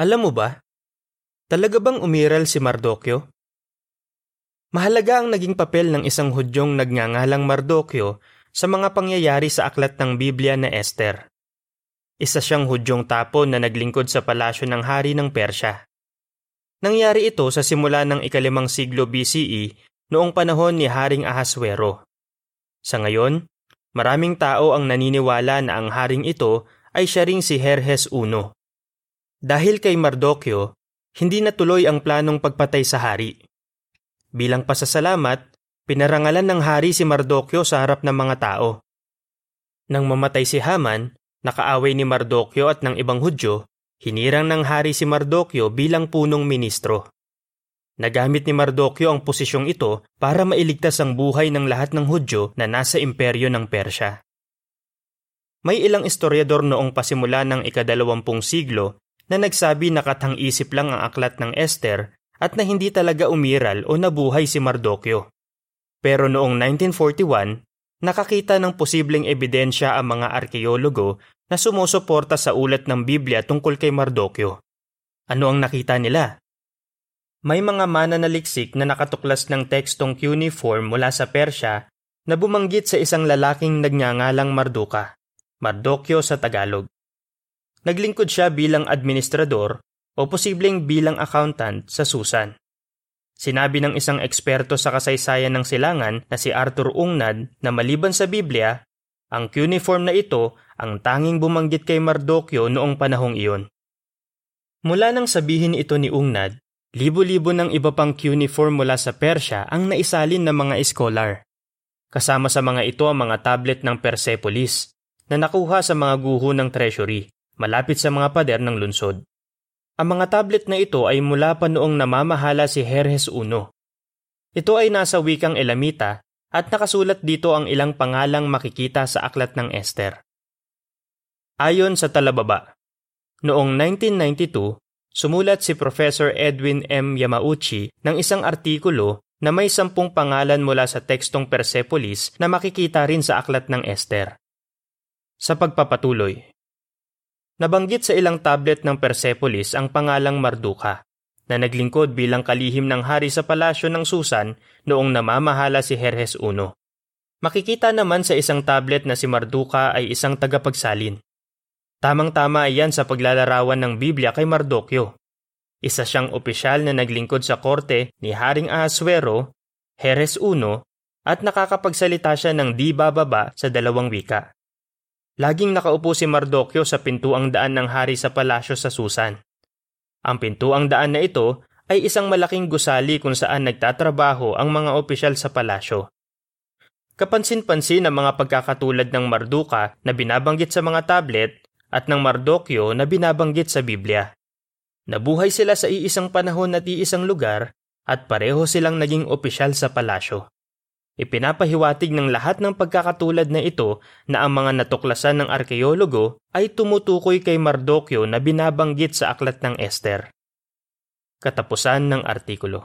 Alam mo ba, talaga bang umiral si Mardokyo? Mahalaga ang naging papel ng isang Hudyong nagngangalang Mardokyo sa mga pangyayari sa aklat ng Biblia na Esther. Isa siyang Hudyong tapon na naglingkod sa palasyo ng hari ng Persya. Nangyari ito sa simula ng ikalimang siglo BCE noong panahon ni Haring Ahaswero. Sa ngayon, maraming tao ang naniniwala na ang haring ito ay siya ring si Herhes I. Dahil kay Mardokyo, hindi natuloy ang planong pagpatay sa hari. Bilang pasasalamat, pinarangalan ng hari si Mardokyo sa harap ng mga tao. Nang mamatay si Haman, nakaaway ni Mardokyo at ng ibang Hudyo, hinirang ng hari si Mardokyo bilang punong ministro. Nagamit ni Mardokyo ang posisyong ito para mailigtas ang buhay ng lahat ng Hudyo na nasa imperyo ng Persya. May ilang istoryador noong pasimula ng ikadalawampung siglo na nagsabi na katang-isip lang ang aklat ng Esther at na hindi talaga umiral o nabuhay si Mardokyo. Pero noong 1941, nakakita ng posibleng ebidensya ang mga arkeologo na sumusuporta sa ulat ng Biblia tungkol kay Mardokyo. Ano ang nakita nila? May mga mananaliksik na nakatuklas ng tekstong cuneiform mula sa Persya na bumanggit sa isang lalaking nagngangalang Marduka, Mardokyo sa Tagalog. Naglingkod siya bilang administrador o posibleng bilang accountant sa Susan. Sinabi ng isang eksperto sa kasaysayan ng silangan na si Arthur Ungnad na maliban sa Biblia, ang cuneiform na ito ang tanging bumanggit kay Mardokyo noong panahong iyon. Mula nang sabihin ito ni Ungnad, libo-libo ng iba pang cuneiform mula sa Persya ang naisalin ng mga scholar. Kasama sa mga ito ang mga tablet ng Persepolis na nakuha sa mga guho ng treasury malapit sa mga pader ng lungsod. Ang mga tablet na ito ay mula pa noong namamahala si Herhes I. Ito ay nasa wikang Elamita at nakasulat dito ang ilang pangalang makikita sa aklat ng Esther. Ayon sa talababa, noong 1992, sumulat si Professor Edwin M. Yamauchi ng isang artikulo na may sampung pangalan mula sa tekstong Persepolis na makikita rin sa aklat ng Esther. Sa pagpapatuloy, Nabanggit sa ilang tablet ng Persepolis ang pangalang Marduka, na naglingkod bilang kalihim ng hari sa palasyo ng Susan noong namamahala si Herhes I. Makikita naman sa isang tablet na si Marduka ay isang tagapagsalin. Tamang-tama iyan sa paglalarawan ng Biblia kay Mardokyo. Isa siyang opisyal na naglingkod sa korte ni Haring Ahaswero, Heres I, at nakakapagsalita siya ng di bababa sa dalawang wika. Laging nakaupo si Mardokyo sa pintuang daan ng hari sa palasyo sa Susan. Ang pintuang daan na ito ay isang malaking gusali kung saan nagtatrabaho ang mga opisyal sa palasyo. Kapansin-pansin ang mga pagkakatulad ng Marduka na binabanggit sa mga tablet at ng Mardokyo na binabanggit sa Biblia. Nabuhay sila sa iisang panahon at iisang lugar at pareho silang naging opisyal sa palasyo. Ipinapahiwatig ng lahat ng pagkakatulad na ito na ang mga natuklasan ng arkeologo ay tumutukoy kay Mardokyo na binabanggit sa aklat ng Esther. Katapusan ng artikulo